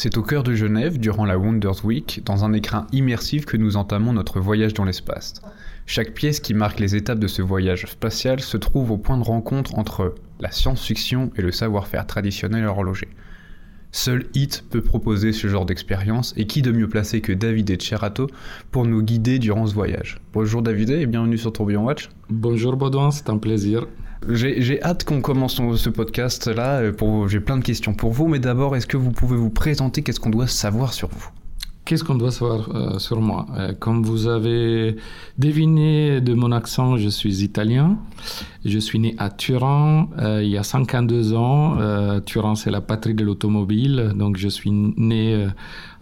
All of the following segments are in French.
C'est au cœur de Genève, durant la Wonders Week, dans un écrin immersif que nous entamons notre voyage dans l'espace. Chaque pièce qui marque les étapes de ce voyage spatial se trouve au point de rencontre entre la science-fiction et le savoir-faire traditionnel horloger. Seul HIT peut proposer ce genre d'expérience et qui de mieux placé que David et Cherato pour nous guider durant ce voyage. Bonjour David et bienvenue sur Tourbillon Watch. Bonjour Baudouin, c'est un plaisir. J'ai hâte qu'on commence ce podcast-là. Euh, j'ai plein de questions pour vous, mais d'abord, est-ce que vous pouvez vous présenter Qu'est-ce qu'on doit savoir sur vous? Qu'est-ce qu'on doit savoir euh, sur moi? Euh, Comme vous avez deviné de mon accent, je suis italien. Je suis né à Turin il y a 52 ans. Turin, c'est la patrie de l'automobile. Donc, je suis né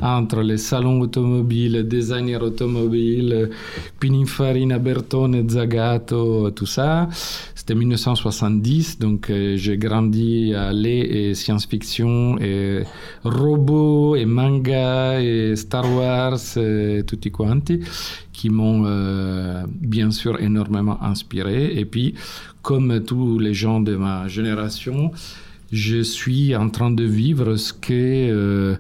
entre les salons automobiles, designers automobiles, Pininfarina, Bertone, Zagato, tout ça. C'était 1970, donc euh, j'ai grandi à et science-fiction et robots et manga et Star Wars et tutti quanti qui m'ont euh, bien sûr énormément inspiré. Et puis, comme tous les gens de ma génération, je suis en train de vivre ce que euh,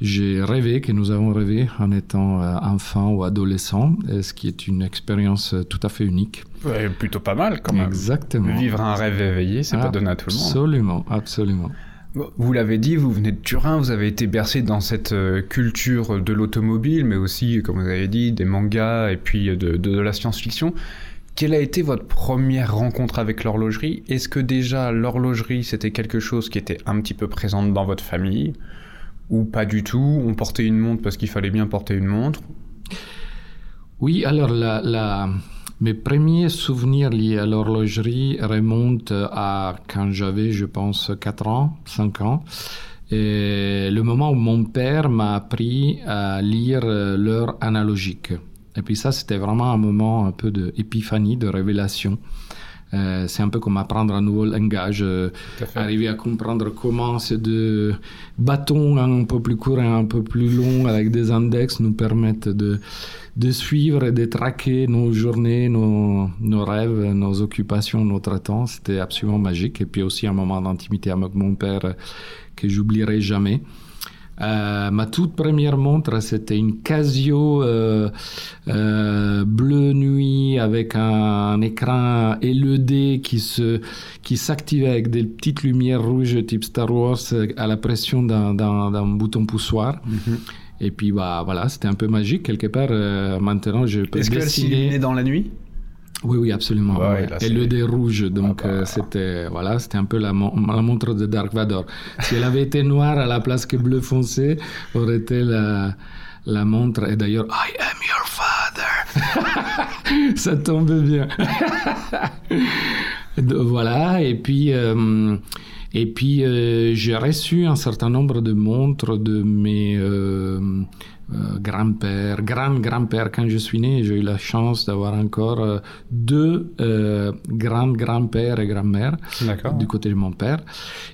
j'ai rêvé, que nous avons rêvé en étant euh, enfant ou adolescent, ce qui est une expérience euh, tout à fait unique. Ouais, plutôt pas mal quand même. Exactement. Vivre un rêve éveillé, c'est pas donné à tout le monde. Absolument, absolument. Vous l'avez dit, vous venez de Turin, vous avez été bercé dans cette euh, culture de l'automobile, mais aussi, comme vous avez dit, des mangas et puis de, de la science-fiction. Quelle a été votre première rencontre avec l'horlogerie? Est-ce que déjà l'horlogerie, c'était quelque chose qui était un petit peu présent dans votre famille? Ou pas du tout On portait une montre parce qu'il fallait bien porter une montre Oui, alors mes premiers souvenirs liés à l'horlogerie remontent à quand j'avais, je pense, 4 ans, 5 ans. Et le moment où mon père m'a appris à lire l'heure analogique. Et puis ça, c'était vraiment un moment un peu d'épiphanie, de révélation. Euh, c'est un peu comme apprendre un nouveau langage, euh, arriver à comprendre comment ces deux bâtons un peu plus courts et un peu plus longs avec des index nous permettent de, de suivre et de traquer nos journées, nos, nos rêves, nos occupations, notre temps. C'était absolument magique. Et puis aussi un moment d'intimité avec mon père que j'oublierai jamais. Euh, ma toute première montre, c'était une Casio euh, euh, bleu nuit avec un, écran LED qui se qui s'activait avec des petites lumières rouges type Star Wars à la pression d'un bouton poussoir. Mhm. Et puis bah voilà, c'était un peu magique quelque part. maintenant, je peux Est-ce qu'elle s'illuminait dans la nuit? Oui, oui, absolument. et le dé rouge, donc ah bah. euh, c'était voilà, c'était un peu la, montre de Dark Vador. Si elle avait été noire à la place que bleu foncé, aurait été la, la montre. Et d'ailleurs, I am your father. Ça tombe bien. voilà, et puis. Euh, et puis, euh, j'ai reçu un certain nombre de montres de mes euh, grand-père, grand-grand-père. Quand je suis né, j'ai eu la chance d'avoir encore euh, deux euh, grands-grands-pères et grand-mères du côté de mon père.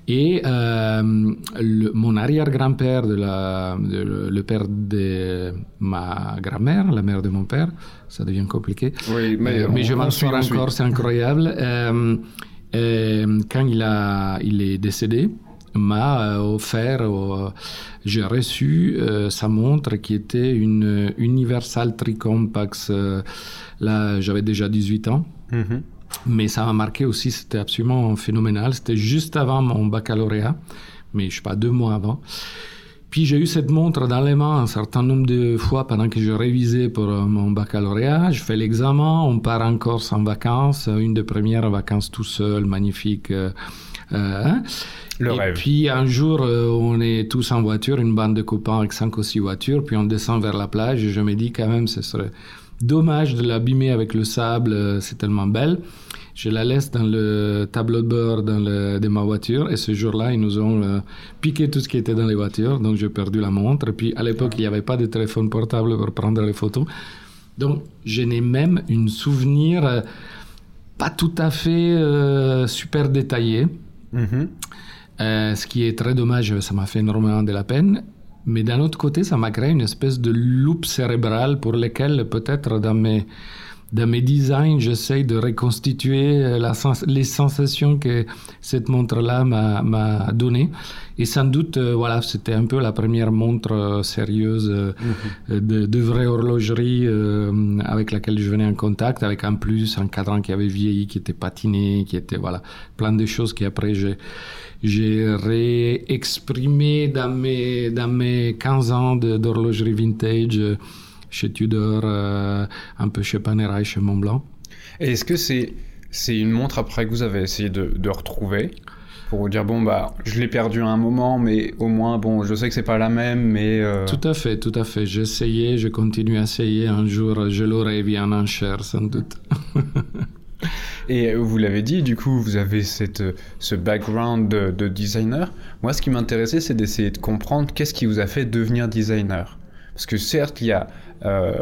Et mon arrière-grand-père, de la, le père de ma grand-mère, la mère de mon père, ça devient compliqué. Oui, mais, mais je m'en sors encore, c'est incroyable. quand il, a, il est décédé, m'a euh, offert, euh, j'ai reçu euh, sa montre qui était une Universal Tricompax. là, j'avais déjà 18 ans. Mhm. Mais ça m'a marqué aussi, c'était absolument phénoménal. C'était juste avant mon baccalauréat, mais je sais pas, deux mois avant. Puis j'ai eu cette montre dans les mains un certain nombre de fois pendant que je révisais pour mon baccalauréat. Je fais l'examen, on part en Corse en vacances, une des premières vacances tout seul, magnifique. Hein. et puis un jour, euh, on est tous en voiture, une bande de copains avec cinq ou six voitures, puis on descend vers la plage et je me dis quand même, ce serait dommage de l'abîmer avec le sable, euh, c'est tellement belle. Je la laisse dans le tableau de bord dans le, de ma voiture et ce jour-là, ils nous ont euh, piqué tout ce qui était dans les voitures, donc j'ai perdu la montre. Et puis à l'époque, il n'y avait pas de téléphone portable pour prendre les photos. Donc je n'ai même un souvenir pas tout à fait super détaillé. Mm-hmm. Euh, ce qui est très dommage, ça m'a fait énormément de la peine. Mais d'un autre côté, ça m'a créé une espèce de loupe cérébrale pour lequel peut-être dans mes, dans mes designs, j'essaye de reconstituer la les sensations que cette montre-là m'a données. Et sans doute, euh, voilà, c'était un peu la première montre euh, sérieuse mhm. de, de, vraie horlogerie avec laquelle je venais en contact, avec en plus un cadran qui avait vieilli, qui était patiné, qui était, voilà, plein de choses qui après j'ai j'ai réexprimé dans mes, dans mes 15 ans d'horlogerie vintage chez Tudor, euh, un peu chez Panerai, chez Montblanc. Et est-ce que c'est c'est une montre après que vous avez essayé de, de retrouver pour vous dire bon bah je l'ai perdu à un moment mais au moins bon je sais que c'est pas la même mais euh, tout à fait tout à fait j'ai essayé je continue à essayer un jour je l'aurai bien en cher sans doute Et vous l'avez dit, du coup, vous avez cette, ce background de, de designer. Moi, ce qui m'intéressait, c'est d'essayer de comprendre qu'est-ce qui vous a fait devenir designer. Parce que certes, il y a euh,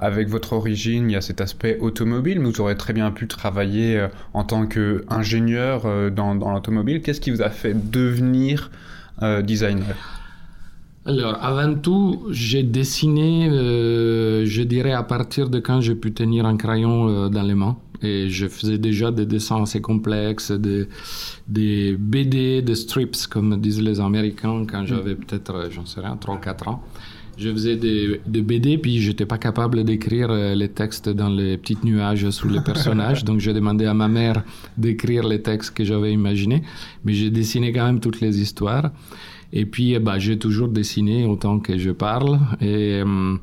avec votre origine, il y a cet aspect automobile, mais vous aurez très bien pu travailler euh, en tant qu'ingénieur euh, dans, dans l'automobile. Qu'est-ce qui vous a fait devenir designer? Alors, avant tout, j'ai dessiné, je dirais, à partir de quand j'ai pu tenir un crayon dans les mains. Et je faisais déjà des dessins assez complexes, des, des BD, des strips, comme disent les Américains, quand j'avais peut-être, j'en sais rien, 3-4 ans je faisais des, BD, puis j'étais pas capable d'écrire euh, les textes dans les petits nuages sous les personnages. donc j'ai demandé à ma mère d'écrire les textes que j'avais imaginés. Mais j'ai dessiné quand même toutes les histoires. Et puis, bah, j'ai toujours dessiné autant que je parle. Et euh,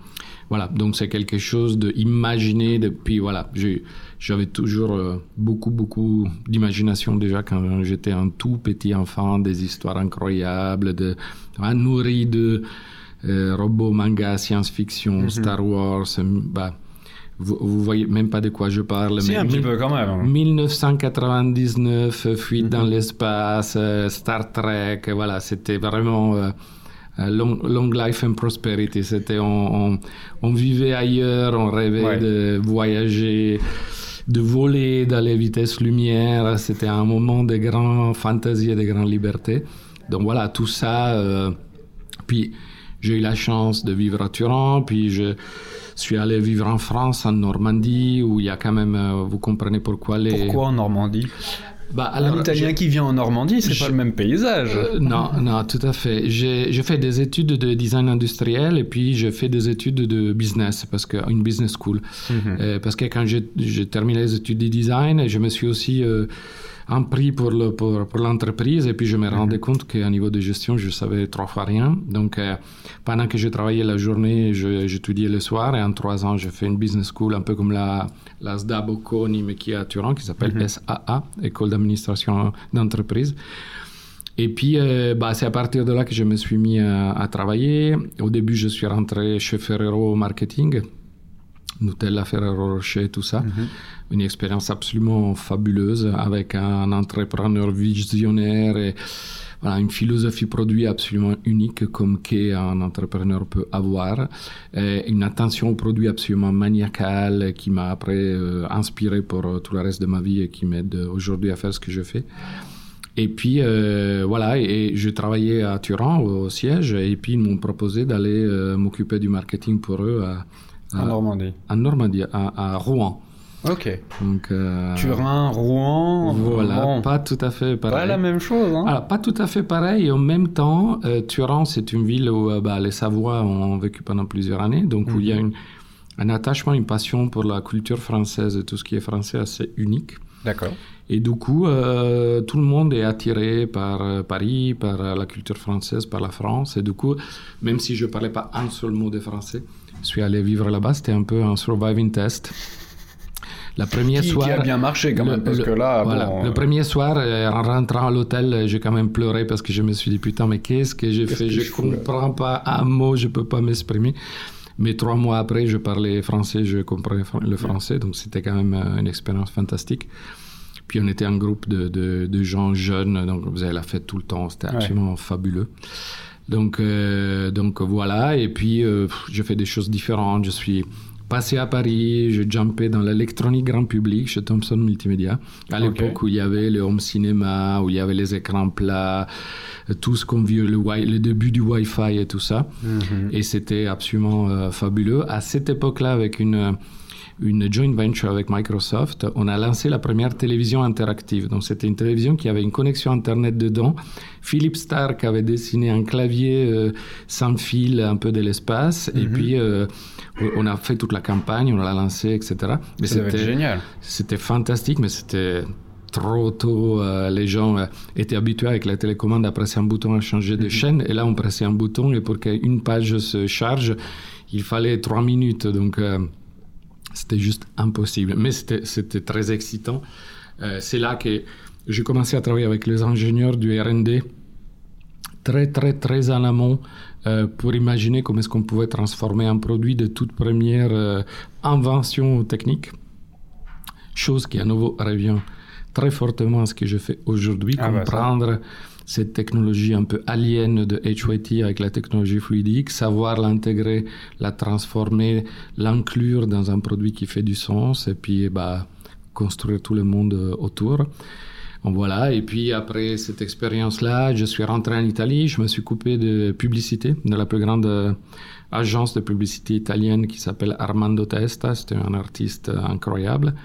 voilà, donc c'est quelque chose d'imaginer. Depuis, voilà, j'avais toujours euh, beaucoup, beaucoup d'imagination déjà quand j'étais un tout petit enfant, des histoires incroyables, de, nourri de robots, manga, science-fiction, mhm. Star Wars, euh, bah, vous, vous, voyez même pas de quoi je parle. mais un petit peu quand même. 1999, euh, Fuite dans mhm. l'espace, Star Trek, voilà, c'était vraiment long, long, Life and Prosperity. C'était, on, on, vivait ailleurs, on rêvait de voyager, de voler dans les vitesses lumière. C'était un moment de grande fantaisie et de grande liberté. Donc voilà, tout ça. puis j'ai eu la chance de vivre à Turin, puis je suis allé vivre en France, en Normandie, où il y a quand même, euh, vous comprenez pourquoi les... Pourquoi en Normandie? Bah, alors, un Italien qui vient en Normandie, c'est pas le même paysage. Euh, non, non, tout à fait. J'ai fait des études de design industriel et puis j'ai fait des études de business, parce que une business school. Mhm. Euh, parce que quand j'ai terminé les études de design, je me suis aussi un prix pour, le, pour, pour l'entreprise et puis je me rendais mhm. compte qu'à niveau de gestion, je savais trois fois rien. Donc, euh, pendant que je travaillais la journée, j'étudiais le soir et en trois ans, j'ai fait une business school un peu comme la, la SDA Bocconi, mais qui est à Turin, qui s'appelle mhm. SAA, École d'administration d'entreprise. Et puis, euh, bah, c'est à partir de là que je me suis mis à, travailler. Au début, je suis rentré chez Ferrero Marketing, Nutella, Ferrero Rocher, tout ça. Mhm une expérience absolument fabuleuse avec un entrepreneur visionnaire et voilà, une philosophie produit absolument unique comme qu'un entrepreneur peut avoir, et une attention au produit absolument maniacale qui m'a après euh, inspiré pour euh, tout le reste de ma vie et qui m'aide aujourd'hui à faire ce que je fais. Et puis euh, voilà, et je travaillais à Turin au, siège, et puis ils m'ont proposé d'aller m'occuper du marketing pour eux à, en Normandie. En Normandie, à Rouen. Ok. Donc, euh, Turin, Rouen. Voilà, pas tout à fait pareil. Pas la même chose. Hein. Alors, pas tout à fait pareil. Et en même temps, euh, Turin, c'est une ville où euh, bah, les Savoie ont vécu pendant plusieurs années. Donc, où il y a mhm. une, un attachement, une passion pour la culture française et tout ce qui est français assez unique. D'accord. Et du coup, tout le monde est attiré par Paris, par la culture française, par la France. Et du coup, même si je ne parlais pas un seul mot de français, je suis allé vivre là-bas. C'était un peu un surviving test. La première qui, soir, qui a bien marché quand même, parce que là, bon, le premier soir, euh, en rentrant à l'hôtel, euh, j'ai quand même pleuré parce que je me suis dit putain, mais qu'est-ce que j'ai fait? Je comprends pas un mot, je peux pas m'exprimer. Mais trois mois après, je parlais français, je comprenais le français, donc c'était quand même euh, une expérience fantastique. Puis on était un groupe de, de, gens jeunes, donc vous avez la fête tout le temps, c'était absolument fabuleux. Donc, donc voilà, et puis je fais des choses différentes. Je suis passé à Paris, je jumpais dans l'électronique grand public chez Thomson Multimédia, à l'époque où il y avait le home cinéma, où il y avait les écrans plats, tout ce qu'on vit, le, le, début du Wi-Fi et tout ça. Mhm. Et c'était absolument euh, fabuleux. À cette époque-là, avec une une joint venture avec Microsoft, on a lancé la première télévision interactive. Donc c'était une télévision qui avait une connexion Internet dedans. Philippe Stark avait dessiné un clavier euh, sans fil un peu de l'espace. Et mhm. puis euh, on a fait toute la campagne, on l'a lancé, etc. C'était génial. C'était fantastique, mais c'était trop tôt. Euh, les gens étaient habitués avec la télécommande à presser un bouton à changer de mhm. chaîne. Et là, on pressait un bouton et pour qu'une page se charge, il fallait trois minutes. Donc, c'était juste impossible. Mais c'était très excitant. Euh, c'est là que j'ai commencé à travailler avec les ingénieurs du RD, très, très, très en amont, euh, pour imaginer comment est-ce qu'on pouvait transformer un produit de toute première euh, invention technique. Chose qui, à nouveau, revient très fortement à ce que je fais aujourd'hui, ah bah comprendre cette technologie un peu alien de HYT avec la technologie fluidique, savoir l'intégrer, la transformer, l'inclure dans un produit qui fait du sens et puis bah, construire tout le monde euh, autour. Voilà, et puis après cette expérience-là, je suis rentré en Italie, je me suis coupé de publicité, de la plus grande euh, agence de publicité italienne qui s'appelle Armando Testa, c'était un artiste incroyable.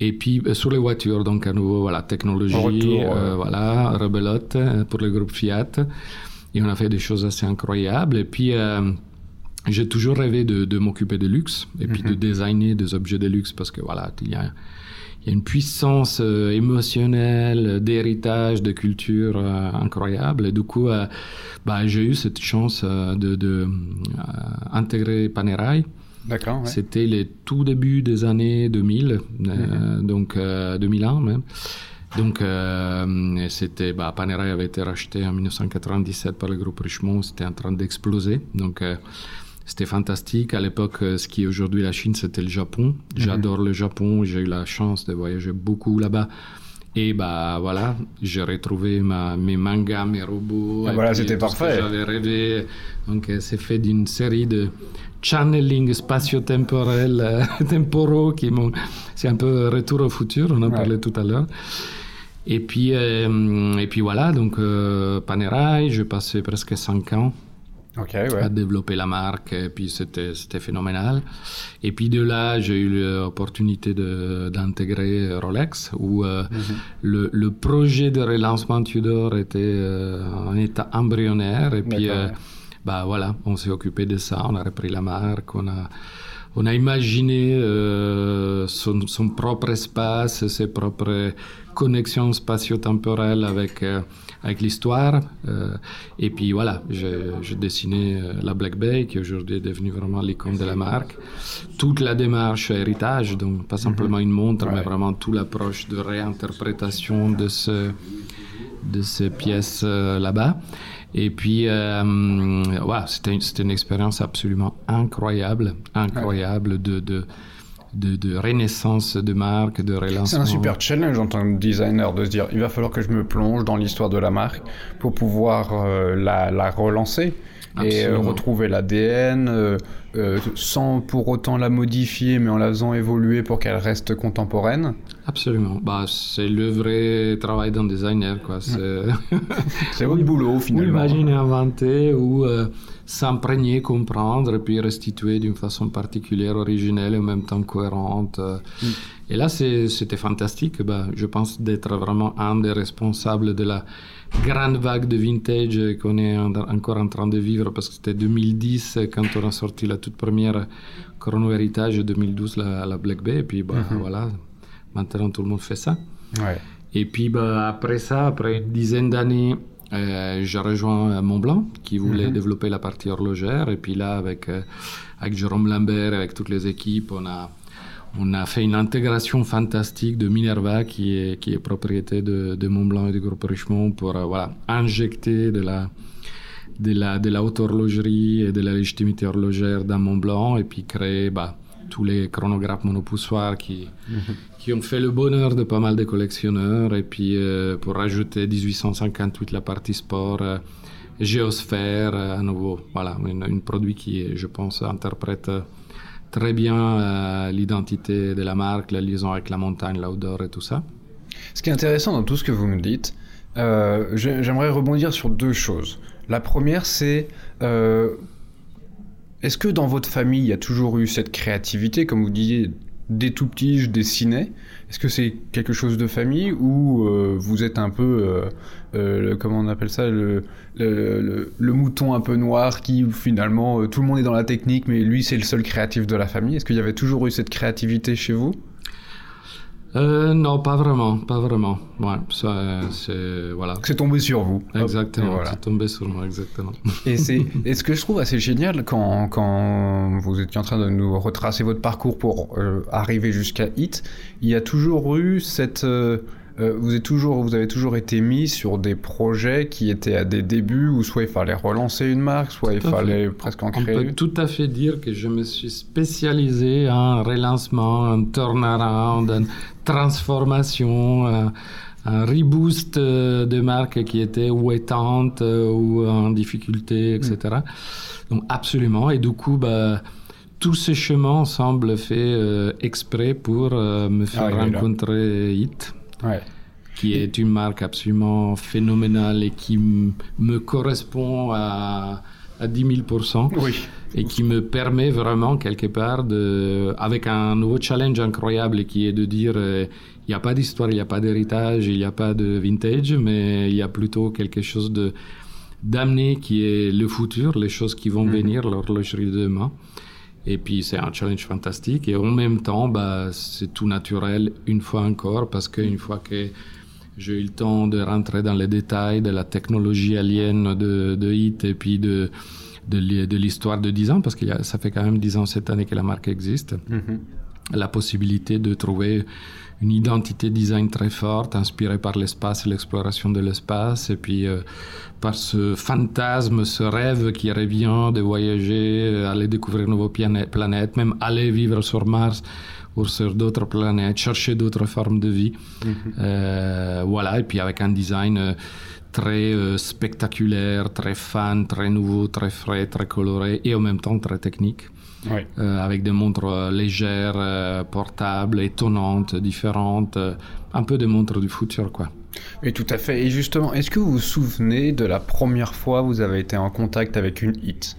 Et puis euh, sur les voitures, donc à nouveau, voilà, technologie, euh, voilà, rebelote euh, pour le groupe Fiat. Et on a fait des choses assez incroyables. Et puis j'ai toujours rêvé de, de m'occuper de luxe et puis de mhm. designer des objets de luxe parce que voilà, il y a, il y a une puissance émotionnelle, d'héritage, de culture incroyable. Et du coup, bah, j'ai eu cette chance de, de intégrer Panerai D'accord. C'était les tout débuts des années 2000, euh, mhm. donc 2001 euh, même. Donc, euh, c'était, bah, Panerai avait été racheté en 1997 par le groupe Richemont, c'était en train d'exploser. Donc, c'était fantastique. À l'époque, ce qui est aujourd'hui la Chine, c'était le Japon. Mhm. J'adore le Japon, j'ai eu la chance de voyager beaucoup là-bas. Et bah voilà, j'ai retrouvé ma, mes mangas, mes robots. Ah, voilà, c'était parfait. J'avais rêvé. Donc, c'est fait d'une série de channeling spatio-temporel, euh, temporaux, qui c'est un peu retour au futur, on en parlait tout à l'heure. Et puis, euh, et puis voilà, donc euh, Panerai, j'ai passé presque 5 ans à développer la marque, et puis c'était, c'était phénoménal. Et puis de là, j'ai eu l'opportunité de, d'intégrer Rolex, où mhm. le, le, projet de relancement Tudor était en état embryonnaire, et puis bah voilà, on s'est occupé de ça, on a repris la marque, on a, on a imaginé euh, son, son, propre espace, ses propres connexions spatio-temporelles avec, euh, avec l'histoire. Euh, et puis voilà, j'ai dessiné la Black Bay, qui aujourd'hui est devenue vraiment l'icône de la marque. Toute la démarche héritage, donc pas simplement une montre, mais vraiment toute l'approche de réinterprétation de, ce, de ces pièces là-bas. Et puis, euh, c'était une, une, expérience absolument incroyable, incroyable de, de, de, de, renaissance de marque, de relancement. C'est un super challenge en tant que designer de se dire il va falloir que je me plonge dans l'histoire de la marque pour pouvoir euh, la, la, relancer et euh, retrouver l'ADN euh, euh, sans pour autant la modifier, mais en la faisant évoluer pour qu'elle reste contemporaine. Absolument. Bah, c'est le vrai travail d'un designer. Quoi. C'est votre boulot finalement. Ou imaginer, inventer ou s'imprégner, comprendre et puis restituer d'une façon particulière, originelle et en même temps cohérente. Mm. Et là, c'était fantastique. Bah, je pense d'être vraiment un des responsables de la grande vague de vintage qu'on est encore en train de vivre parce que c'était 2010 quand on a sorti la toute première Chrono Heritage, 2012 la, la Black Bay, et puis bah, mhm. voilà, maintenant tout le monde fait ça. Et puis bah, après ça, après une dizaine d'années, euh, j'ai rejoint Montblanc qui voulait mhm. développer la partie horlogère, et puis là, avec, euh, avec Jérôme Lambert, avec toutes les équipes, on a on a fait une intégration fantastique de Minerva, qui est, qui est propriété de, de Montblanc et du groupe Richemont, pour euh, voilà, injecter de la, de, la, de la haute horlogerie et de la légitimité horlogère dans Montblanc, et puis créer bah, tous les chronographes monopoussoirs qui, mhm. Qui ont fait le bonheur de pas mal de collectionneurs, et puis euh, pour rajouter 1858 la partie sport. Euh, Géosphère, à nouveau, voilà, un produit qui, je pense, interprète très bien euh, l'identité de la marque, la liaison avec la montagne, l'outdoor et tout ça. Ce qui est intéressant dans tout ce que vous me dites, euh, j'aimerais rebondir sur deux choses. La première, c'est euh, Est-ce que dans votre famille, il y a toujours eu cette créativité, comme vous disiez, dès tout petit, je dessinais. Est-ce que c'est quelque chose de famille ou euh, vous êtes un peu, euh, euh, on appelle ça, le, le, le, mouton un peu noir qui finalement, tout le monde est dans la technique, mais lui c'est le seul créatif de la famille. Est-ce qu'il y avait toujours eu cette créativité chez vous? Euh, non, pas vraiment, pas vraiment. Ouais, ça, c'est voilà. C'est tombé sur vous. Exactement. C'est tombé sur moi, exactement. Et c'est, et ce que je trouve assez génial quand quand vous étiez en train de nous retracer votre parcours pour euh, arriver jusqu'à Hit, il y a toujours eu cette euh, euh, vous, êtes toujours, vous avez toujours été mis sur des projets qui étaient à des débuts où soit il fallait relancer une marque, soit il fallait presque en créer. On peut tout à fait dire que je me suis spécialisé en relancement, en turnaround, en transformation, un, un reboost euh, de marques qui étaient ou étantes euh, ou en difficulté, etc. Mm. Donc absolument. Et du coup, bah, tout ce chemin semble fait exprès pour me faire ah, rencontrer Hit qui est une marque absolument phénoménale et qui me correspond à, à 10 000 oui. et qui me permet vraiment quelque part de, avec un nouveau challenge incroyable qui est de dire euh, il n'y a pas d'histoire, il n'y a pas d'héritage, il n'y a pas de vintage, mais il y a plutôt quelque chose de d'amener qui est le futur, les choses qui vont mhm. venir, l'horlogerie de demain. Et puis c'est un challenge fantastique et en même temps, bah, c'est tout naturel une fois encore parce qu'une fois que j'ai eu le temps de rentrer dans les détails de la technologie alien de, de HIT et puis de, de, l'histoire de 10 ans, parce que ça fait quand même 10 ans cette année que la marque existe, mm-hmm. la possibilité de trouver une identité design très forte, inspirée par l'espace et l'exploration de l'espace, et puis euh, par ce fantasme, ce rêve qui revient de voyager, euh, aller découvrir de nouvelles planètes, même aller vivre sur Mars ou sur d'autres planètes, chercher d'autres formes de vie. Mhm. Euh, voilà, et puis avec un design très spectaculaire, très fan, très nouveau, très frais, très coloré et en même temps très technique. Euh, avec des montres euh, légères, euh, portables, étonnantes, différentes, un peu des montres du futur, quoi. Oui, tout à fait. Et justement, est-ce que vous vous souvenez de la première fois où vous avez été en contact avec une hit?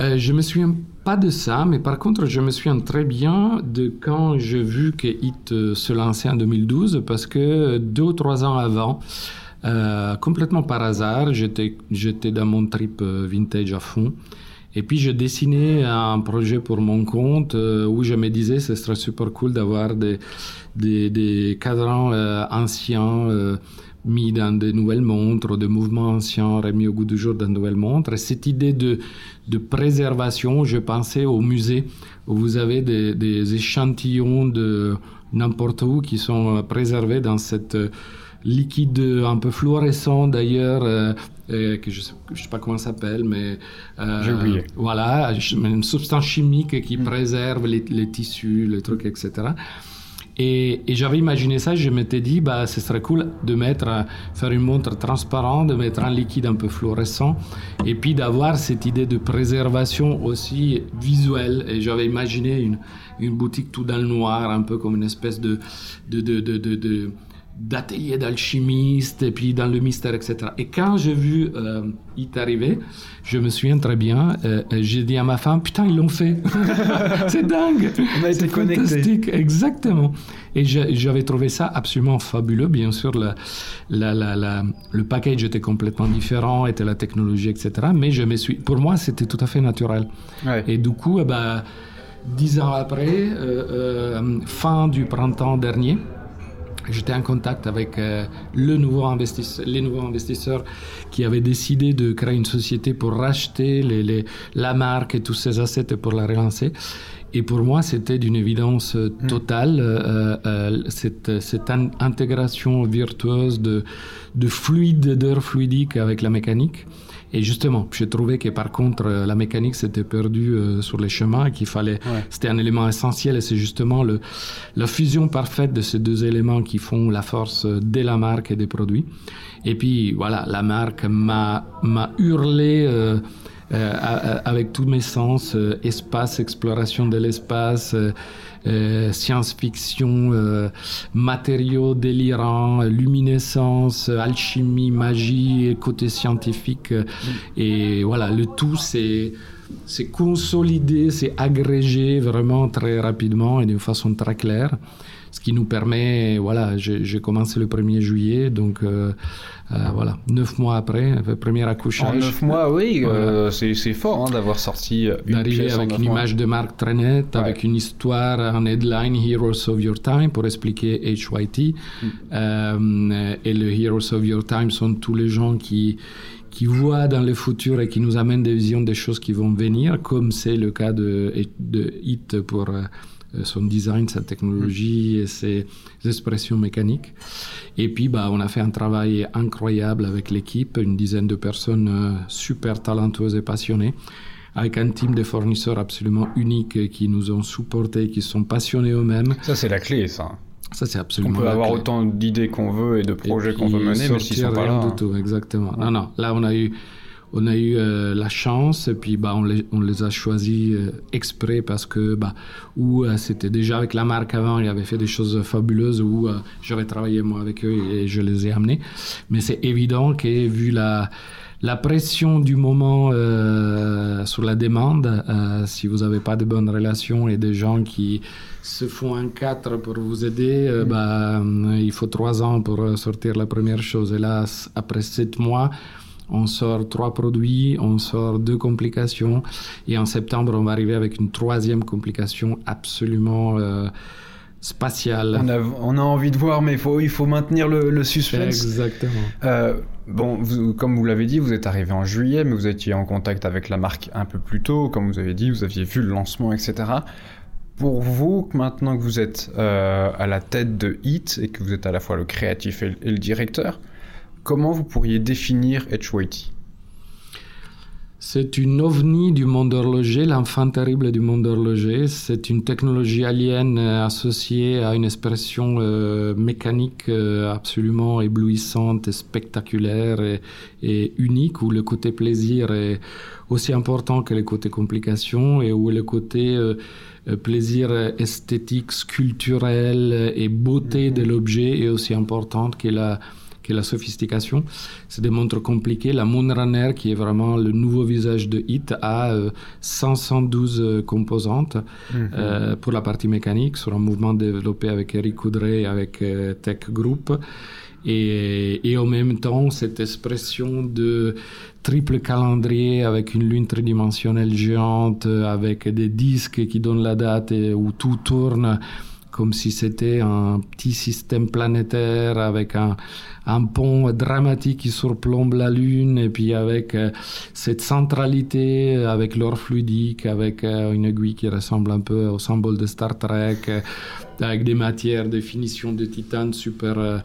Euh, je me souviens pas de ça, mais par contre, je me souviens très bien de quand j'ai vu que Hit se lançait en 2012, parce que deux ou trois ans avant, complètement par hasard, j'étais dans mon trip vintage à fond. Et puis je dessinais un projet pour mon compte euh, où je me disais ce serait super cool d'avoir des, des, des, cadrans euh, anciens euh, mis dans de nouvelles montres, des mouvements anciens remis au goût du jour dans de nouvelles montres. Et cette idée de, de préservation, je pensais au musée où vous avez des, échantillons de n'importe où qui sont préservés dans cette liquide un peu fluorescent d'ailleurs, euh, que je ne sais, sais, pas comment ça s'appelle, mais euh, voilà, une substance chimique qui mm. préserve les, les, tissus, les trucs, etc. Et, et j'avais imaginé ça, je m'étais dit, bah, ce serait cool de mettre, faire une montre transparente, de mettre un liquide un peu fluorescent, et puis d'avoir cette idée de préservation aussi visuelle. Et j'avais imaginé une, une boutique tout dans le noir, un peu comme une espèce de, de, de, de, de d'atelier d'alchimiste et puis dans le mystère, etc. Et quand j'ai vu euh, It arriver, je me souviens très bien, euh, j'ai dit à ma femme, putain, ils l'ont fait. c'est dingue. On a été fantastique, exactement. Et j'avais trouvé ça absolument fabuleux. Bien sûr, la, la, la, le package était complètement différent, était la technologie, etc. Mais je me suis, pour moi, c'était tout à fait naturel. Et du coup, eh ben, dix ans après, euh, euh, fin du printemps dernier, J'étais en contact avec euh, le nouveau investisseur, les nouveaux investisseurs qui avaient décidé de créer une société pour racheter les, les, la marque et tous ses assets pour la relancer. Et pour moi, c'était d'une évidence euh, hmm. totale, euh, euh, cette, cette intégration virtueuse de, de fluide, d'heures fluidiques avec la mécanique. Et justement, j'ai trouvé que par contre, euh, la mécanique s'était perdue euh, sur les chemins et qu'il fallait, c'était un élément essentiel et c'est justement le, la fusion parfaite de ces deux éléments qui font la force euh, de la marque et des produits. Et puis, voilà, la marque m'a, m'a hurlé, avec tous mes sens, espace, exploration de l'espace, science-fiction, matériaux délirants, luminescence, alchimie, magie, côté scientifique. Et voilà, le tout, c'est c'est consolidé, c'est agrégé vraiment très rapidement et d'une façon très claire. Qui nous permet, voilà, j'ai commencé le 1er juillet, donc euh, euh, voilà, neuf mois après, le premier accouchage. En neuf mois, oui, euh, c'est fort hein, d'avoir sorti une D'arriver avec une image de marque très nette, avec une histoire, un headline Heroes of Your Time pour expliquer HYT. Mm. et les Heroes of Your Time sont tous les gens qui qui voit dans le futur et qui nous amène des visions des choses qui vont venir, comme c'est le cas de, de HIT pour euh, son design, sa technologie et ses expressions mécaniques. Et puis, bah, on a fait un travail incroyable avec l'équipe, une dizaine de personnes euh, super talentueuses et passionnées, avec un team de fournisseurs absolument unique qui nous ont supportés, qui sont passionnés eux-mêmes. Ça, c'est la clé, ça. Ça, c'est absolument. On peut avoir autant d'idées qu'on veut et de projets qu'on veut mener, mais s'ils sont pas là. du tout, exactement. Non, non. Là, on a eu, on a eu euh, la chance et puis bah, on, les, on les a choisis euh, exprès parce que bah, ou euh, c'était déjà avec la marque avant, ils avaient fait des choses fabuleuses ou j'avais travaillé moi avec eux et je les ai amenés. Mais c'est évident que vu la la pression du moment sur la demande, si vous n'avez pas de bonnes relations et des gens qui se font un quatre pour vous aider, mm. bah, il faut trois ans pour sortir la première chose. Et là, après sept mois, on sort trois produits, on sort deux complications, et en septembre, on va arriver avec une troisième complication absolument spatiale. On a, on a, envie de voir, mais il faut, il faut maintenir le, le suspense. Exactement. Bon, comme vous l'avez dit, vous êtes arrivé en juillet, mais vous étiez en contact avec la marque un peu plus tôt. Comme vous avez dit, vous aviez vu le lancement, etc. Pour vous, maintenant que vous êtes euh, à la tête de HIT et que vous êtes à la fois le créatif et le directeur, comment vous pourriez définir HYT c'est une ovni du monde horloger, l'enfant terrible du monde horloger. C'est une technologie alien euh, associée à une expression euh, mécanique euh, absolument éblouissante et spectaculaire et, unique, où le côté plaisir est aussi important que le côté complication et où le côté plaisir esthétique, sculpturel et beauté de l'objet est aussi importante que la qui est la sophistication. C'est des montres compliquées. La Moonrunner, qui est vraiment le nouveau visage de HIT, a 512 euh, euh, composantes mhm. euh, pour la partie mécanique, sur un mouvement développé avec Eric Coudray avec Tech Group. Et, et, en même temps, cette expression de triple calendrier avec une lune tridimensionnelle géante, avec des disques qui donnent la date et où tout tourne comme si c'était un petit système planétaire avec un, un, pont dramatique qui surplombe la Lune et puis avec euh, cette centralité, avec l'or fluidique, avec euh, une aiguille qui ressemble un peu au symbole de Star Trek, euh, avec des matières de finition de titane super,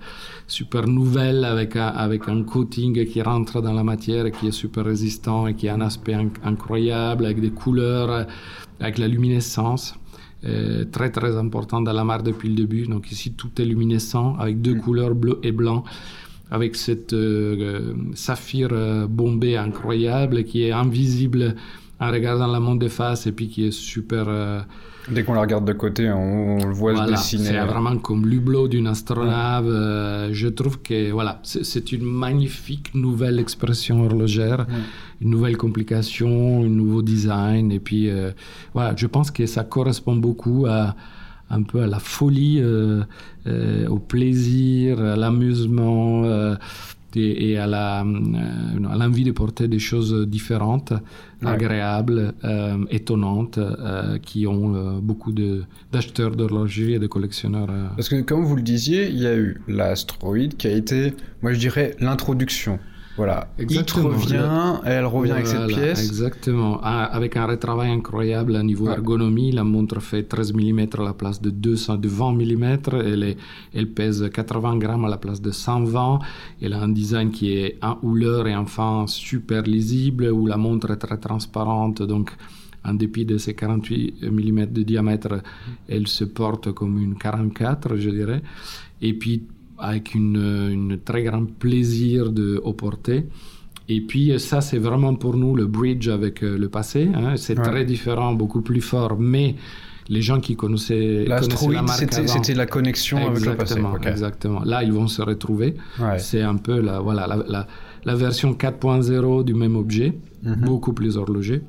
super nouvelles, avec un, avec un coating qui rentre dans la matière et qui est super résistant et qui a un aspect incroyable, avec des couleurs, avec la luminescence. Euh, très très important dans la marque depuis le début. Donc ici tout est luminescent avec deux mm. couleurs bleu et blanc, avec cette euh, euh, saphir bombé incroyable qui est invisible en regardant la montre de face et puis qui est super Dès qu'on la regarde de côté, on, le voit se dessiner. C'est vraiment comme l'hublot d'une astronave. Euh, je trouve que voilà, c'est une magnifique nouvelle expression horlogère, une nouvelle complication, un nouveau design. Et puis euh, voilà, je pense que ça correspond beaucoup à un peu à la folie, euh, au plaisir, à l'amusement et, à l'envie de porter des choses différentes, agréables, euh, étonnantes, euh, qui ont euh, beaucoup d'acheteurs d'horlogerie et de collectionneurs. Parce que comme vous le disiez, il y a eu l'astroïde qui a été, moi je dirais, l'introduction voilà. Exactement. revient, elle revient avec cette pièce. Exactement. Ah, avec un retravail incroyable à niveau ergonomie, la montre fait 13 mm à la place de 200, de 20 mm. Elle, elle pèse 80 grammes à la place de 120. Elle a un design qui est en couleur et enfin super lisible, où la montre est très transparente. Donc, en dépit de ses 48 mm de diamètre, elle se porte comme une 44, je dirais. Et puis, avec une, une, très grand plaisir de, au porter. Et puis ça, c'est vraiment pour nous le bridge avec le passé. Hein. C'est très différent, beaucoup plus fort, mais les gens qui connaissaient, connaissaient la marque c'était la connexion avec le passé. Exactement. Là, ils vont se retrouver. C'est un peu la, voilà, la, la, version 4.0 du même objet, mhm. beaucoup plus horloger.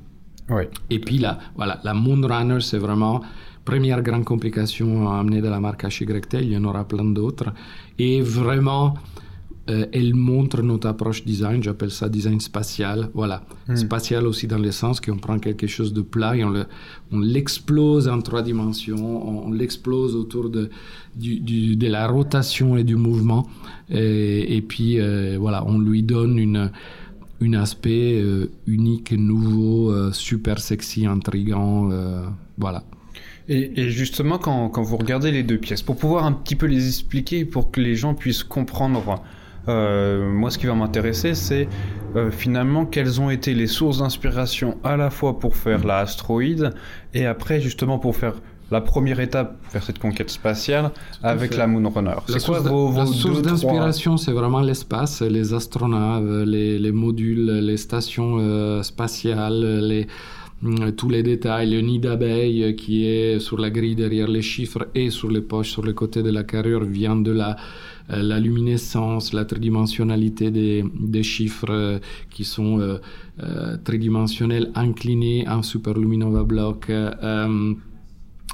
Et puis là, voilà, la Moonrunner, c'est vraiment première grande complication amenée de la marque HYT. Il y en aura plein d'autres. Et vraiment, euh, elle montre notre approche design, j'appelle ça design spatial. Voilà, hmm. spatial aussi dans le sens qu'on prend quelque chose de plat et on l'explose en trois dimensions, on, l'explose autour de, de la rotation et du mouvement. Et, puis euh, voilà, on lui donne une, un aspect euh, unique, nouveau, super sexy, intrigant. voilà. Et, justement, quand, quand, vous regardez les deux pièces, pour pouvoir un petit peu les expliquer, pour que les gens puissent comprendre euh, moi, ce qui va m'intéresser, c'est euh, finalement quelles ont été les sources d'inspiration à la fois pour faire la astroïde et après justement pour faire la première étape vers cette conquête spatiale avec la Moonrunner. C'est quoi vos, vos La source d'inspiration, c'est vraiment l'espace, les astronautes, les, les, modules, les stations euh, spatiales, les, tous les détails, le nid d'abeille qui est sur la grille derrière les chiffres et sur les poches sur les côtés de la carrure vient de là. Euh, la luminescence, la tridimensionnalité des, chiffres euh, qui sont euh, tridimensionnels inclinés en superluminova bloc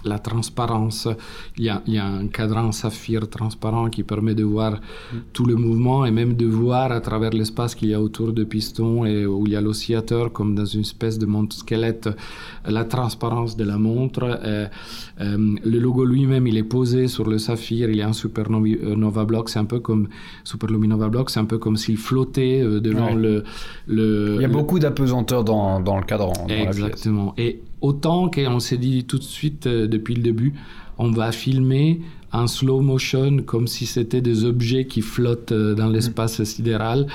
la transparence. Il y, a, il y, a, un cadran saphir transparent qui permet de voir tout le mouvement et même de voir à travers l'espace qu'il y a autour de piston et où il y a l'oscillateur comme dans une espèce de montre squelette, la transparence de la montre. Euh, euh, le logo lui-même, il est posé sur le saphir, il y a un supernova block, c'est un peu comme superluminova block, c'est un peu comme s'il flottait euh, devant le, le, Il y a beaucoup d'apesanteur dans, dans, le cadran. Exactement. et autant qu'on s'est dit tout de suite euh, depuis le début, on va filmer en slow motion comme si c'était des objets qui flottent euh, dans l'espace sidéral.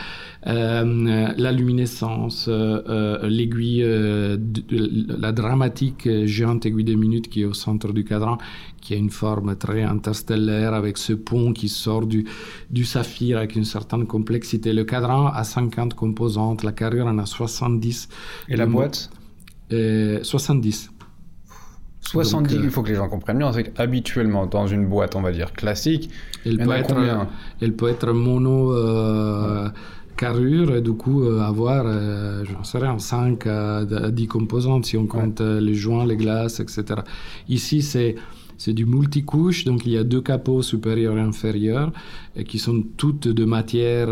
Euh, la luminescence, l'aiguille, la dramatique géante aiguille de minute qui est au centre du cadran, qui a une forme très interstellaire avec ce pont qui sort du, du saphir avec une certaine complexité. Le cadran a 50 composantes, la carrure en a 70. Et la boîte? 70. 70, il faut que les gens comprennent bien, c'est qu'habituellement, dans une boîte, on va dire, classique, elle, peut, être, elle peut être mono euh, carrure et du coup euh, avoir, euh, je ne sais rien, 5 à 10 composantes si on compte les joints, les glaces, etc. Ici, c'est c'est du multicouche, donc il y a deux capots supérieurs et inférieurs qui sont toutes de matière,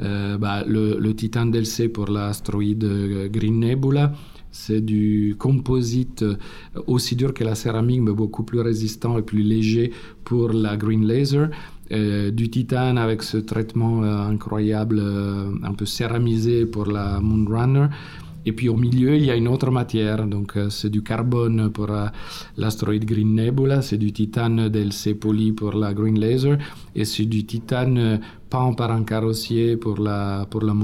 bah, le, le titane DLC pour l'astéroïde Green Nebula, c'est du composite euh, aussi dur que la céramique, mais beaucoup plus résistant et plus léger pour la green laser. Euh, du titane avec ce traitement euh, incroyable, un peu céramisé pour la Moonrunner. Et puis au milieu, il y a une autre matière. Donc c'est du carbone pour l'astéroïde Green Nebula, c'est du titane DLC poly pour la Green Laser, et c'est du titane peint par un carrossier pour la, pour la.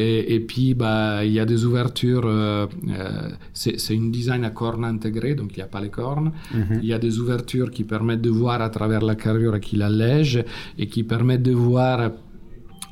Et, puis, bah, il y a des ouvertures. Euh, euh, c'est une design à cornes intégrées, donc il n'y a pas les cornes. Mhm. Il y a des ouvertures qui permettent de voir à travers la carrure qui l'allège et qui permettent de voir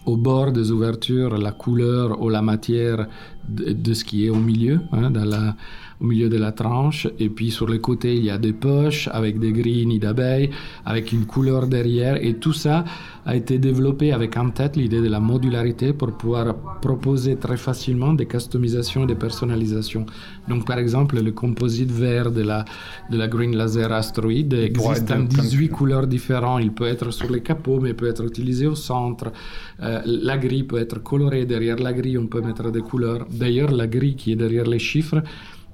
au bord des ouvertures la couleur ou la matière de, ce qui est au milieu, hein, dans la, au milieu de la tranche. Et puis sur les côtés, il y a des poches avec des grilles nids d'abeilles, avec une couleur derrière. Et tout ça a été développé avec en tête l'idée de la modularité pour pouvoir proposer très facilement des customisations et des personnalisations. Donc par exemple, le composite vert de la, de la Green Laser Asteroid existe en 18 couleurs différentes. Il peut être sur les capots, mais peut être utilisé au centre. Euh, la grille peut être colorée. Derrière la grille, on peut mettre des couleurs. D'ailleurs, la grille qui est derrière les chiffres,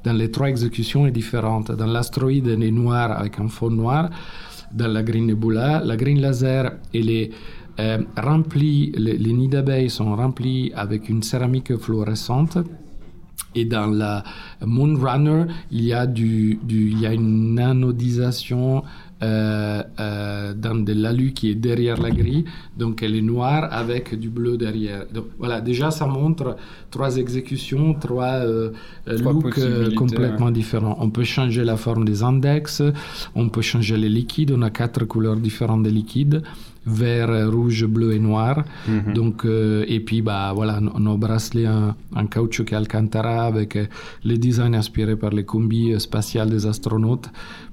dans les trois exécutions est différente. Dans l'astéroïde, elle est noire avec un fond noir. Dans la Green Nebula, la Green Laser, elle est euh, remplie, les, les nids d'abeilles sont remplis avec une céramique fluorescente. Et dans la du, du, il y a une anodisation dans de l'alu qui est derrière la grille. Donc elle est noire avec du bleu derrière. Donc voilà, déjà ça montre trois exécutions, trois, euh, looks complètement différents. On peut changer la forme des index, on peut changer les liquides, on a quatre couleurs différentes des liquides. vert, rouge, bleu et noir. Mhm. Donc, euh, et puis, bah, voilà, nos bracelets en, en caoutchouc Alcantara avec euh, les designs inspirés par les combis spatiales des astronautes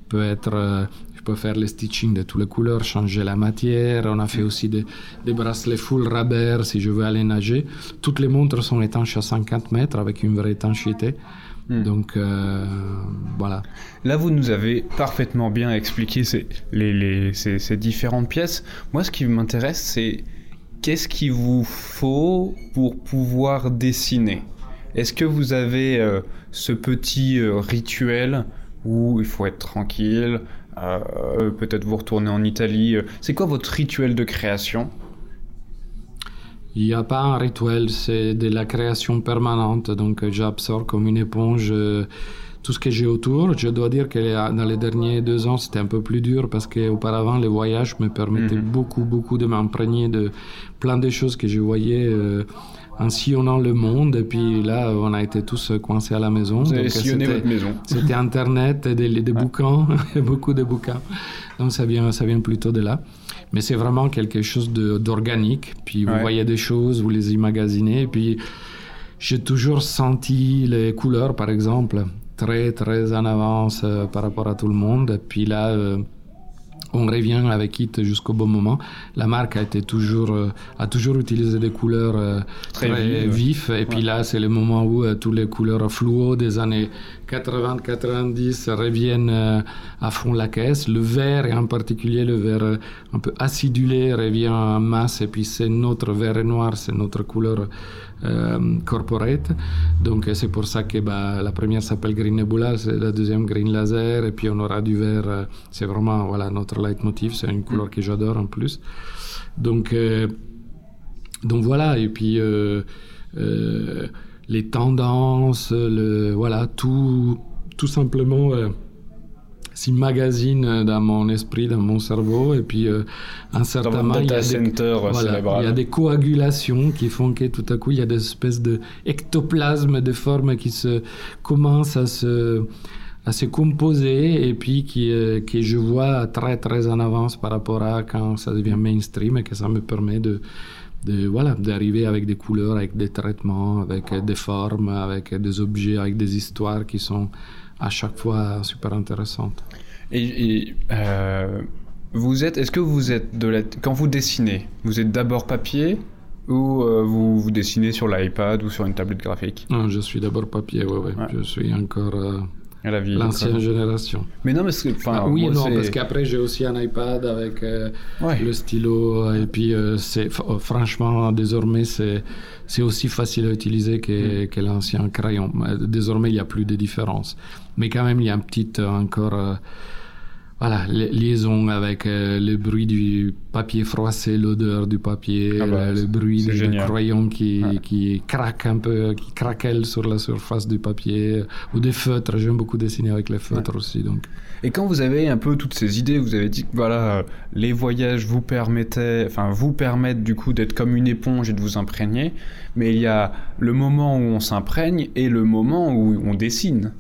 peut être peux faire les stitching de toutes les couleurs, changer la matière. On a fait aussi des, des bracelets full rubber si je veux aller nager. Toutes les montres sont étanches à 50 mètres avec une vraie étanchéité. Hmm. Donc euh, voilà. Là, vous nous avez parfaitement bien expliqué ces, les, ces, différentes pièces. Moi, ce qui m'intéresse, c'est qu'est-ce qu'il vous faut pour pouvoir dessiner? Est-ce que vous avez euh, ce petit euh, rituel où il faut être tranquille, peut-être vous retourner en Italie C'est quoi votre rituel de création? Il n'y a pas un rituel, c'est de la création permanente. Donc j'absorbe comme une éponge euh, tout ce que j'ai autour. Je dois dire que dans les derniers deux ans, c'était un peu plus dur parce qu'auparavant, les voyages me permettaient mhm. beaucoup, beaucoup de m'imprégner de plein de choses que je voyais. Euh, en sillonnant le monde. Et puis là, on a été tous coincés à la maison. Vous avez sillonné votre maison. C'était Internet, des, des bouquins, beaucoup de bouquins. Donc ça vient, ça vient plutôt de là. Mais c'est vraiment quelque chose d'organique. Puis vous voyez des choses, vous les immagasinez. Et puis j'ai toujours senti les couleurs, par exemple, très, très en avance euh, par rapport à tout le monde. Et puis là, euh, on revient avec It jusqu'au bon moment. La marque a été toujours euh, a toujours utilisé des couleurs euh, très, vives et puis là c'est le moment où euh, toutes les couleurs fluo des années 80-90 reviennent à fond la caisse. Le vert et en particulier le vert un peu acidulé revient en masse et puis c'est notre vert et noir, c'est notre couleur euh, corporate. Donc c'est pour ça que bah, la première s'appelle Green Nebula, la deuxième Green Laser, et puis on aura du vert. Euh, c'est vraiment voilà, notre leitmotiv, c'est une couleur que j'adore en plus. Donc, euh, donc voilà, et puis les tendances, le, voilà, tout, tout simplement magazine dans mon esprit, dans mon cerveau, et puis euh, un certain moment, il y, a des, il y a des coagulations qui font que tout à coup, il y a des espèces de de formes qui se commencent à se à se composer et puis qui, euh, que je vois très très en avance par rapport à quand ça devient mainstream et que ça me permet de, de voilà d'arriver avec des couleurs, avec des traitements, avec des formes, avec des objets, avec des histoires qui sont à chaque fois super intéressante. Et, euh, vous êtes, est-ce que vous êtes de la, quand vous dessinez, vous êtes d'abord papier ou euh, vous, vous dessinez sur l'iPad ou sur une tablette graphique? Non, je suis d'abord papier, ouais, ouais. Je suis encore euh, L'ancienne génération. Mais non, mais enfin, ah, oui, non, parce qu'après j'ai aussi un iPad avec euh, le stylo et puis euh, c'est oh, franchement désormais c'est c'est aussi facile à utiliser que, mm. que l'ancien crayon. Désormais il n'y a plus de différence, mais quand même il y a un petit euh, encore voilà, liaison avec euh, le bruit du papier froissé, l'odeur du papier, ah bah, le, bruit du crayon qui, qui craque un peu, qui craquelle sur la surface du papier, ou des feutres. J'aime beaucoup dessiner avec les feutres aussi. Donc. Et quand vous avez un peu toutes ces idées, vous avez dit que voilà, les voyages vous permettaient, enfin vous permettent du coup d'être comme une éponge et de vous imprégner, mais il y a le moment où on s'imprègne et le moment où on dessine.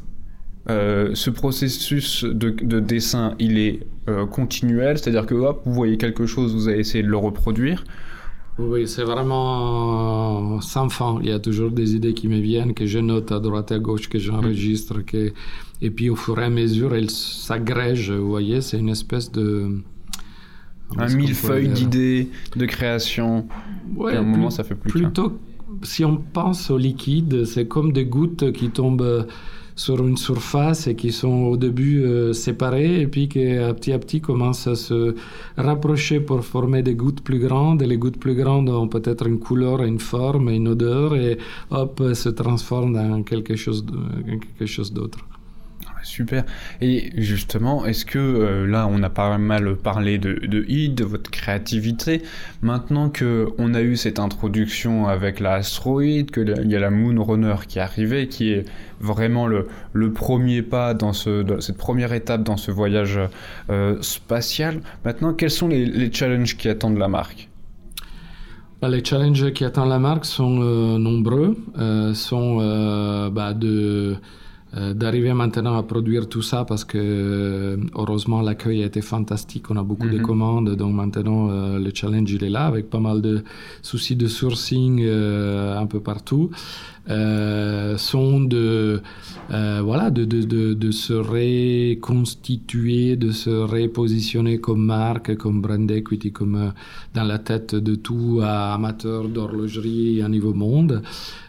Euh, ce processus de, dessin, il est euh, continuel, c'est-à-dire que hop, vous voyez quelque chose, vous allez essayer de le reproduire. Oui, c'est vraiment sans fin. Il y a toujours des idées qui me viennent, que je note à droite et à gauche, que j'enregistre, que... et puis au fur et à mesure, elles s'agrègent. Vous voyez, c'est une espèce de... Un millefeuille d'idées, de création. Ouais, à un moment, ça fait plus Plutôt, si on pense au liquide, c'est comme des gouttes qui tombent sur une surface et qui sont au début euh, séparés et puis qui à petit à petit commencent à se rapprocher pour former des gouttes plus grandes et les gouttes plus grandes ont peut-être une couleur, une forme, une odeur et hop se transforment dans quelque chose d'autre. Super. Et justement, est-ce que euh, là, on a pas mal parlé de, de de votre créativité. Maintenant que on a eu cette introduction avec l'astroïde, qu'il y a la Moon Runner qui est arrivée, qui est vraiment le, premier pas dans, ce, cette première étape dans ce voyage euh, spatial. Maintenant, quels sont les, challenges qui attendent la marque? Bah, les challenges qui attendent la marque sont euh, nombreux, sont bah, de d'arriver maintenant à produire tout ça parce que euh, heureusement l'accueil a été fantastique, on a beaucoup de Mhm. commandes, donc maintenant euh, le challenge il est là avec pas mal de soucis de sourcing euh, un peu partout. Euh, sont de euh, voilà de, de, de, de se reconstituer, de se repositionner comme marque, comme brand equity, comme euh, dans la tête de tout amateur d'horlogerie à niveau monde,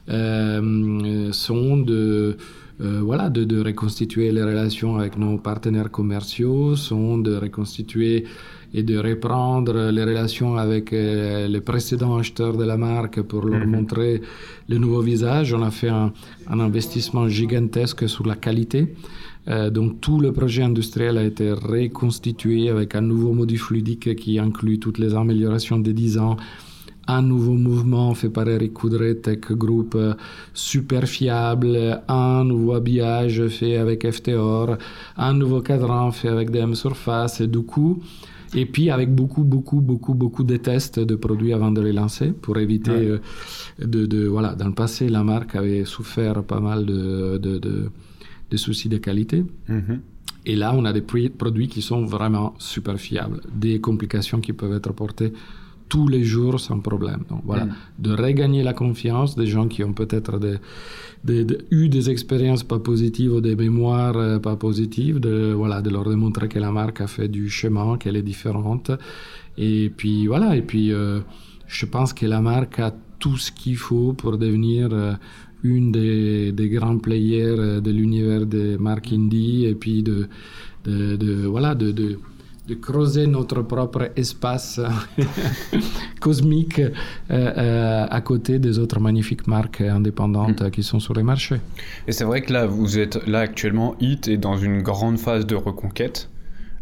euh, sont de euh, voilà, de, de reconstituer les relations avec nos partenaires commerciaux, sont de reconstituer et de reprendre les relations avec euh, les précédents acheteurs de la marque pour leur Mhm. montrer le nouveau visage. On a fait un, un investissement gigantesque sur la qualité. Euh, donc tout le projet industriel a été reconstitué avec un nouveau module fluidique qui inclut toutes les améliorations des 10 ans, un nouveau mouvement fait par Eric Coudray Tech Group, euh, super fiable, un nouveau habillage fait avec FTOR, un nouveau cadran fait avec DM Surface et du coup, et puis avec beaucoup, beaucoup, beaucoup, beaucoup de tests de produits avant de les lancer pour éviter Ouais. euh, de, de- voilà, dans le passé, la marque avait souffert pas mal de, de, de- de soucis de qualité. Mhm. Et là, on a des produits qui sont vraiment super fiables, des complications qui peuvent être apportées tous les jours sans problème. Donc voilà, Mm. de regagner la confiance des gens qui ont peut-être des- des- des- eu des expériences pas positives ou des mémoires euh, pas positives, de, voilà, de leur démontrer que la marque a fait du chemin, qu'elle est différente. Et puis voilà, et puis euh, je pense que la marque a tout ce qu'il faut pour devenir euh, une des, des grands players de l'univers des marques indie et puis de, de, de- voilà de, de, creuser notre propre espace cosmique euh, euh, à côté des autres magnifiques marques indépendantes euh, qui sont sur les marchés. Et c'est vrai que là, vous êtes là actuellement, Hit est dans une grande phase de reconquête.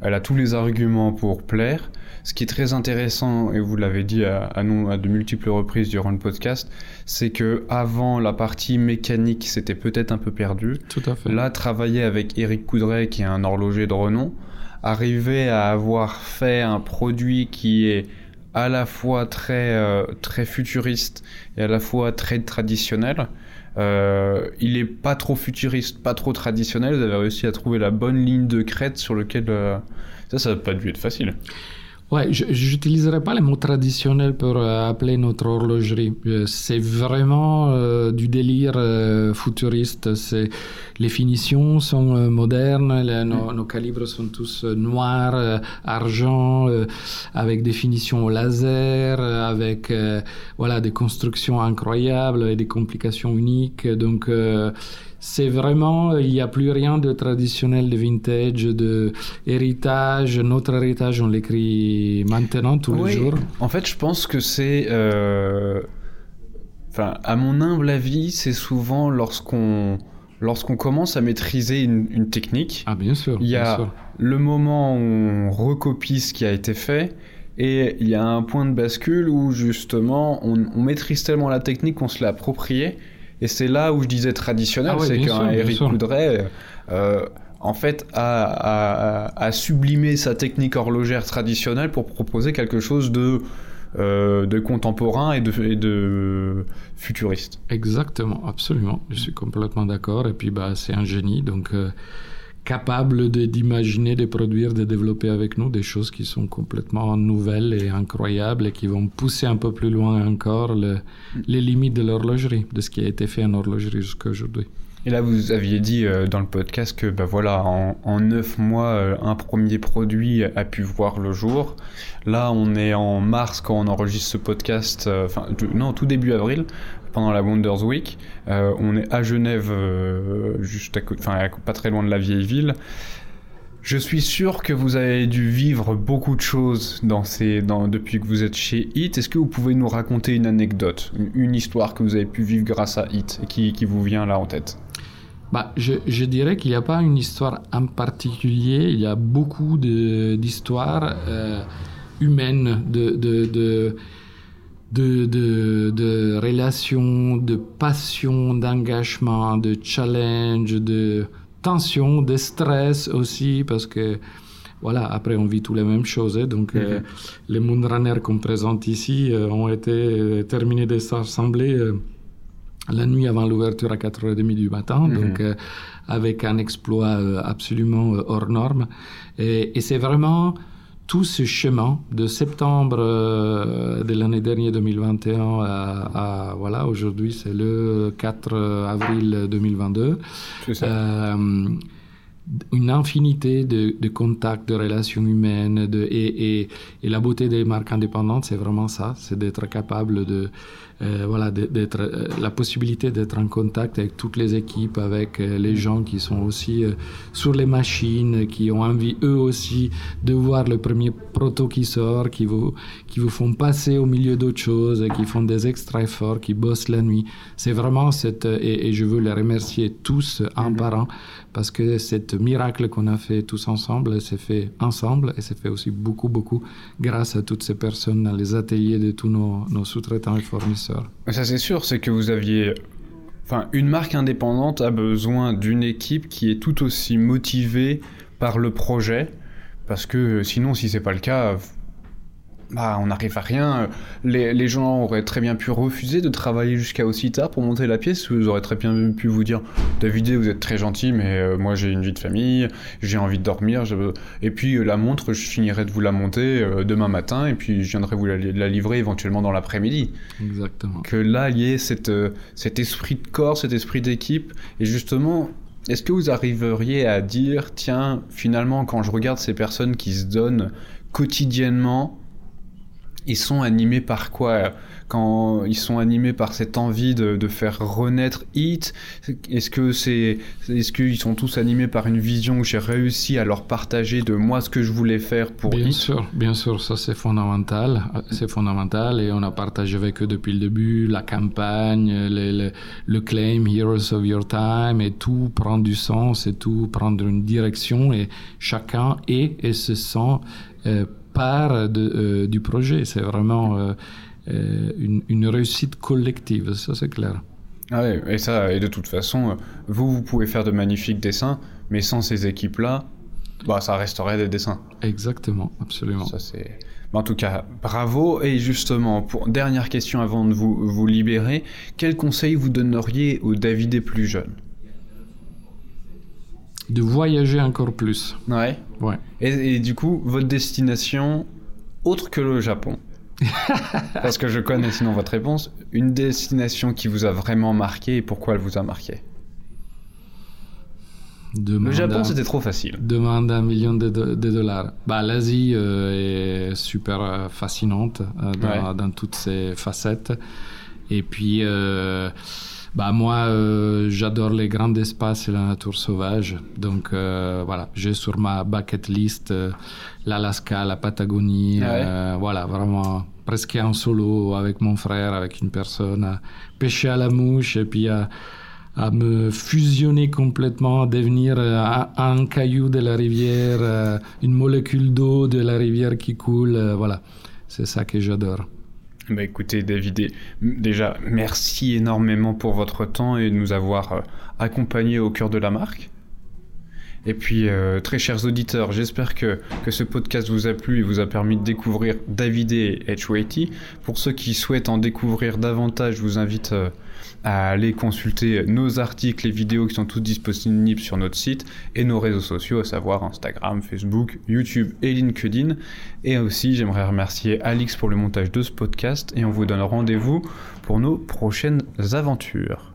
Elle a tous les arguments pour plaire. Ce qui est très intéressant, et vous l'avez dit à, à nous à de multiples reprises durant le podcast, c'est que avant la partie mécanique, c'était peut-être un peu perdu. Tout à fait. Là, travailler avec Eric Coudray, qui est un horloger de renom, arriver à avoir fait un produit qui est à la fois très, euh, très futuriste et à la fois très traditionnel. Euh, il est pas trop futuriste, pas trop traditionnel. Vous avez réussi à trouver la bonne ligne de crête sur lequel euh, ça, ça n'a pas dû être facile. Ouais, je n'utiliserai pas les mots traditionnels pour euh, appeler notre horlogerie. Euh, c'est vraiment euh, du délire euh, futuriste. C'est les finitions sont modernes, les- nos, nos calibres sont tous noirs, argent, avec des finitions au laser, avec voilà des constructions incroyables et des complications uniques. Donc c'est vraiment, il n'y a plus rien de traditionnel, de vintage, de héritage. Notre héritage, on l'écrit maintenant, tous Oui. les jours. En fait, je pense que c'est. euh, Enfin, à mon humble avis, c'est souvent lorsqu'on lorsqu'on commence à maîtriser une, une technique, Ah, bien sûr. Il y bien a- sûr. le moment où on recopie ce qui a été fait, et il y a un point de bascule où justement on, on maîtrise tellement la technique qu'on se l'a appropriée. Et c'est là où je disais traditionnel, Ah ouais, c'est qu'un Eric. Coudray, euh, en fait, a, a- a sublimé sa technique horlogère traditionnelle pour proposer quelque chose de, euh, de contemporain et de, et de futuriste. Exactement, absolument. Je suis complètement d'accord. Et puis, bah, c'est un génie, donc euh, capable de- d'imaginer, de produire, de développer avec nous des choses qui sont complètement nouvelles et incroyables et qui vont pousser un peu plus loin encore le- les limites de l'horlogerie, de ce qui a été fait en horlogerie jusqu'à aujourd'hui. Et là, vous aviez dit euh, dans le podcast que bah voilà, en, neuf mois, euh, un premier produit a pu voir le jour. Là, on est en mars quand on enregistre ce podcast, euh, enfin, non, tout début avril, pendant la Wonders Week. Euh, on est à Genève, euh, juste à enfin, pas très loin de la vieille ville. Je suis sûr que vous avez dû vivre beaucoup de choses depuis que vous êtes chez Hit. Est-ce que vous pouvez nous raconter une anecdote, une, histoire que vous avez pu vivre grâce à Hit et qui, vous vient là en tête? Bah, je, dirais qu'il n'y a pas une histoire en particulier, il y a beaucoup d'histoires euh, humaines, de, de, de, de relations, de passion, d'engagement, de challenge, de tension, de stress aussi, parce que voilà, après on vit tous les mêmes choses. hein. donc euh, les Moonrunners qu'on présente ici euh, ont été euh, terminés de s'assembler. la nuit avant l'ouverture à 4h30 du matin, Mhm. donc avec un exploit absolument hors norme. Et, et c'est vraiment tout ce chemin de septembre euh, de l'année dernière 2021 à, à- voilà aujourd'hui c'est le 4 avril 2022 C'est ça. euh, une infinité de, de contacts, de relations humaines, de, et, et, et la beauté des marques indépendantes, c'est vraiment ça, c'est d'être capable de, euh, voilà, d'être, euh, la possibilité d'être en contact avec toutes les équipes, avec euh, les gens qui sont aussi euh, sur les machines, qui ont envie eux aussi de voir le premier proto qui sort, qui vous, qui vous font passer au milieu d'autres choses, qui font des extra efforts, qui bossent la nuit. C'est vraiment cette, et, et je veux les remercier tous un par un, parce que cet miracle qu'on a fait tous ensemble, c'est fait ensemble et c'est fait aussi beaucoup, beaucoup grâce à toutes ces personnes dans les ateliers de tous nos, nos sous-traitants et fournisseurs. Ça c'est sûr, c'est que vous aviez... Enfin, une marque indépendante a besoin d'une équipe qui est tout aussi motivée par le projet, parce que euh, sinon, si c'est pas le cas, bah, on n'arrive à rien. Les, les gens auraient très bien pu refuser de travailler jusqu'à aussi tard pour monter la pièce. Vous auraient très bien pu vous dire, David, vous êtes très gentil, mais euh, moi j'ai une vie de famille, j'ai envie de dormir. je- Et puis euh, la montre, je finirai de vous la monter euh, demain matin, et puis je viendrai vous la, la livrer éventuellement dans l'après-midi Exactement. que là, il y ait cette, cet esprit de corps, cet esprit d'équipe. Et justement, est-ce que vous arriveriez à dire, tiens, finalement, quand je regarde ces personnes qui se donnent quotidiennement, ils sont animés par quoi Quand ils sont animés par cette envie de, de faire renaître Hit, est-ce que c'est, est-ce qu'ils sont tous animés par une vision que j'ai réussi à leur partager de moi ce que je voulais faire pour Bien Hit sûr, bien sûr, ça c'est fondamental. Euh, C'est fondamental et on a partagé avec eux depuis le début la campagne, le, le, le claim Heroes of Your Time et tout prend du sens et tout prendre une direction et chacun est et se sent euh, part de, euh, du projet. C'est vraiment euh, euh, une, une réussite collective, ça c'est clair. Ah ouais, et ça, et de toute façon, vous, vous pouvez faire de magnifiques dessins, mais sans ces équipes-là, bah, ça resterait des dessins. Exactement, absolument. Ça, c'est... Mais En tout cas, bravo. Et justement, pour dernière question avant de vous, vous libérer, quel conseil vous donneriez aux Davidé plus jeunes? De voyager encore plus. Ouais. Ouais. Et, et du coup, votre destination, autre que le Japon Parce que je connais sinon votre réponse. Une destination qui vous a vraiment marqué et pourquoi elle vous a marqué Le Demande Japon, à- c'était trop facile. demande un million de, do- de dollars. Bah, L'Asie euh, est super euh, fascinante euh, dans, Ouais. dans toutes ses facettes. Et puis, euh, bah, moi, euh, j'adore les grands espaces et la nature sauvage. Donc, euh, voilà, j'ai sur ma bucket list euh, l'Alaska, la Patagonie. Ah ouais. voilà, vraiment presque en solo avec mon frère, avec une personne, à pêcher à la mouche et puis à à me fusionner complètement, à devenir un, un caillou de la rivière, une molécule d'eau de la rivière qui coule. voilà, c'est ça que j'adore. Bah écoutez David, déjà merci énormément pour votre temps et de nous avoir euh, accompagnés au cœur de la marque. Et puis euh, très chers auditeurs, j'espère que, ce podcast vous a plu et vous a permis de découvrir David et H80. Pour ceux qui souhaitent en découvrir davantage, je vous invite euh, à aller consulter nos articles et vidéos qui sont tous disponibles sur notre site et nos réseaux sociaux, à savoir Instagram, Facebook, YouTube et LinkedIn. Et aussi, j'aimerais remercier Alix pour le montage de ce podcast et on vous donne rendez-vous pour nos prochaines aventures.